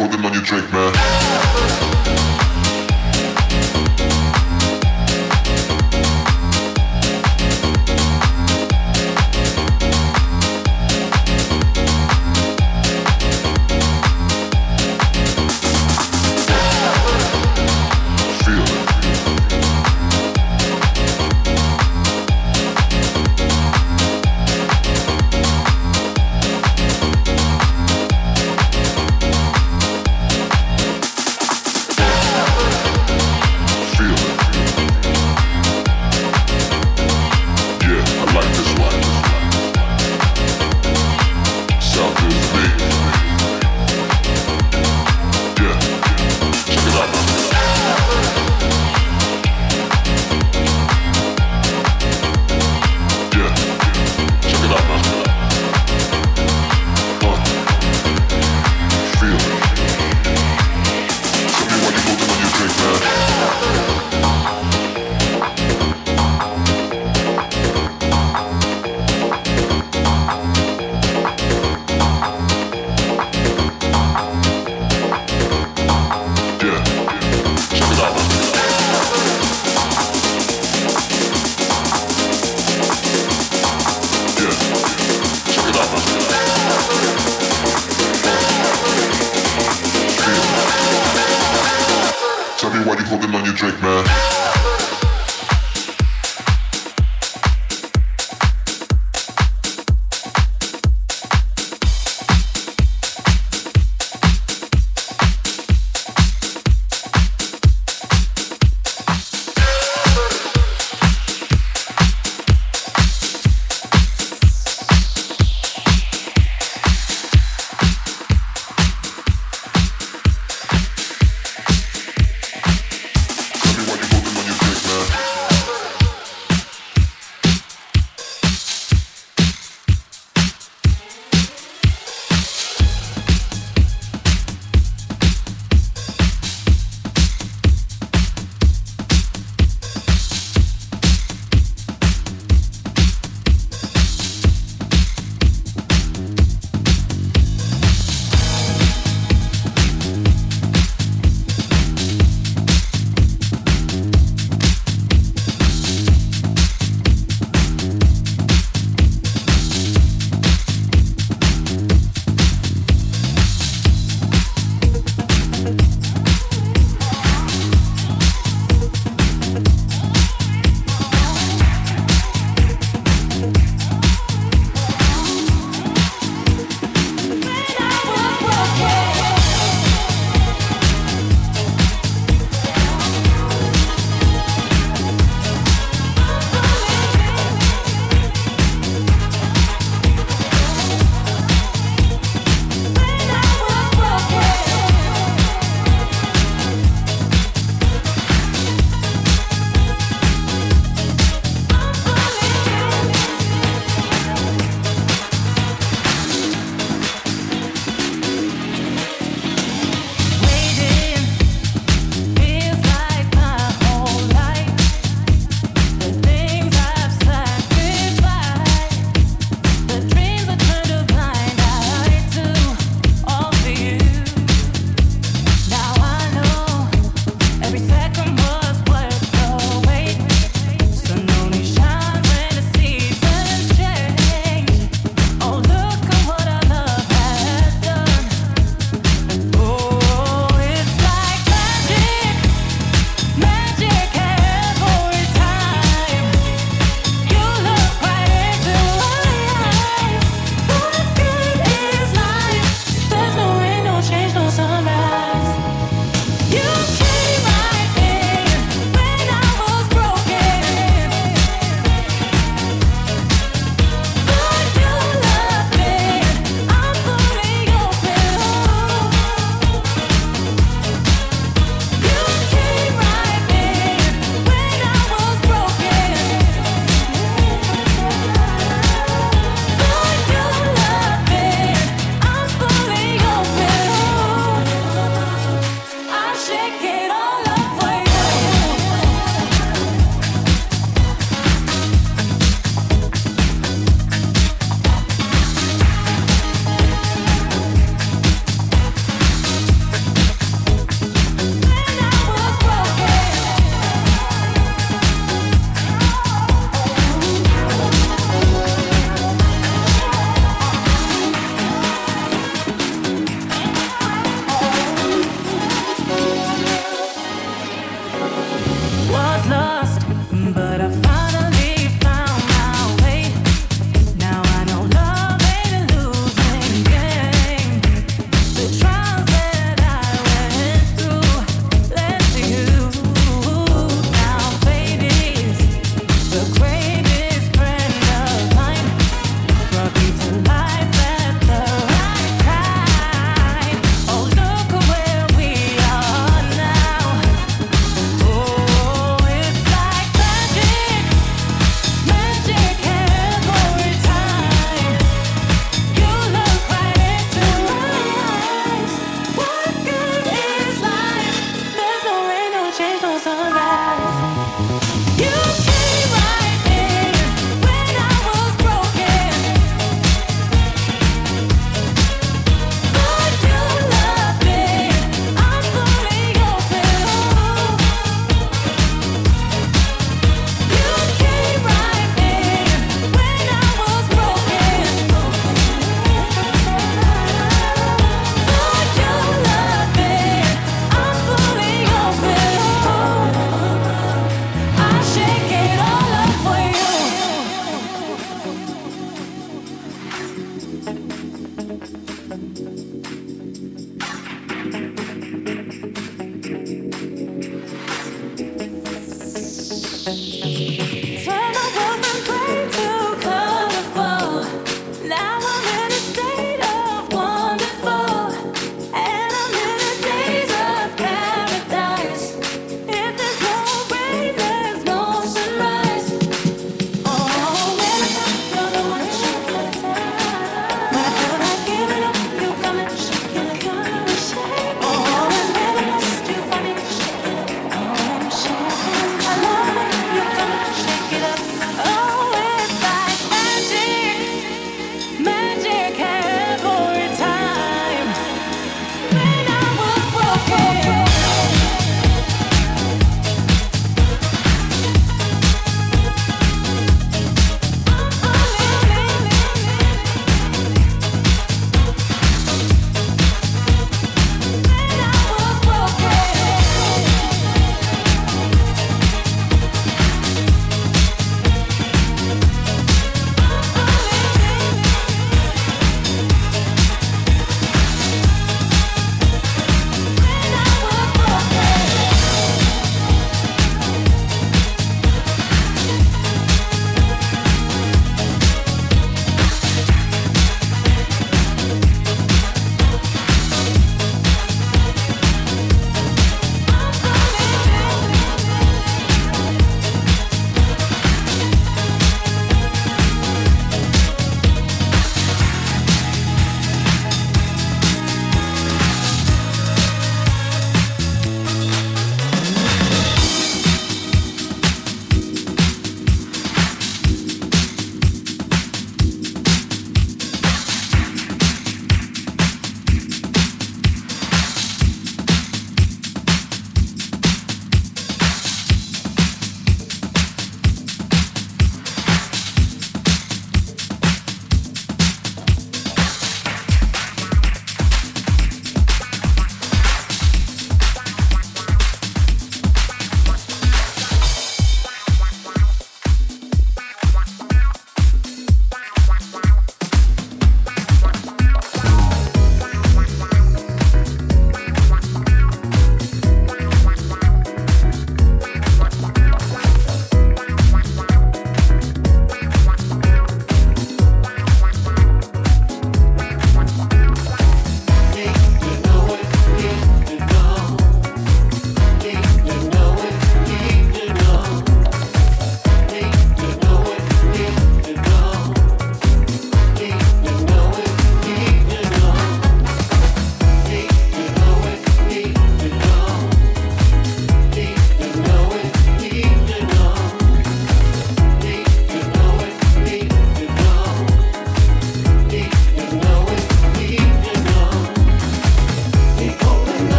holding on your drink, man.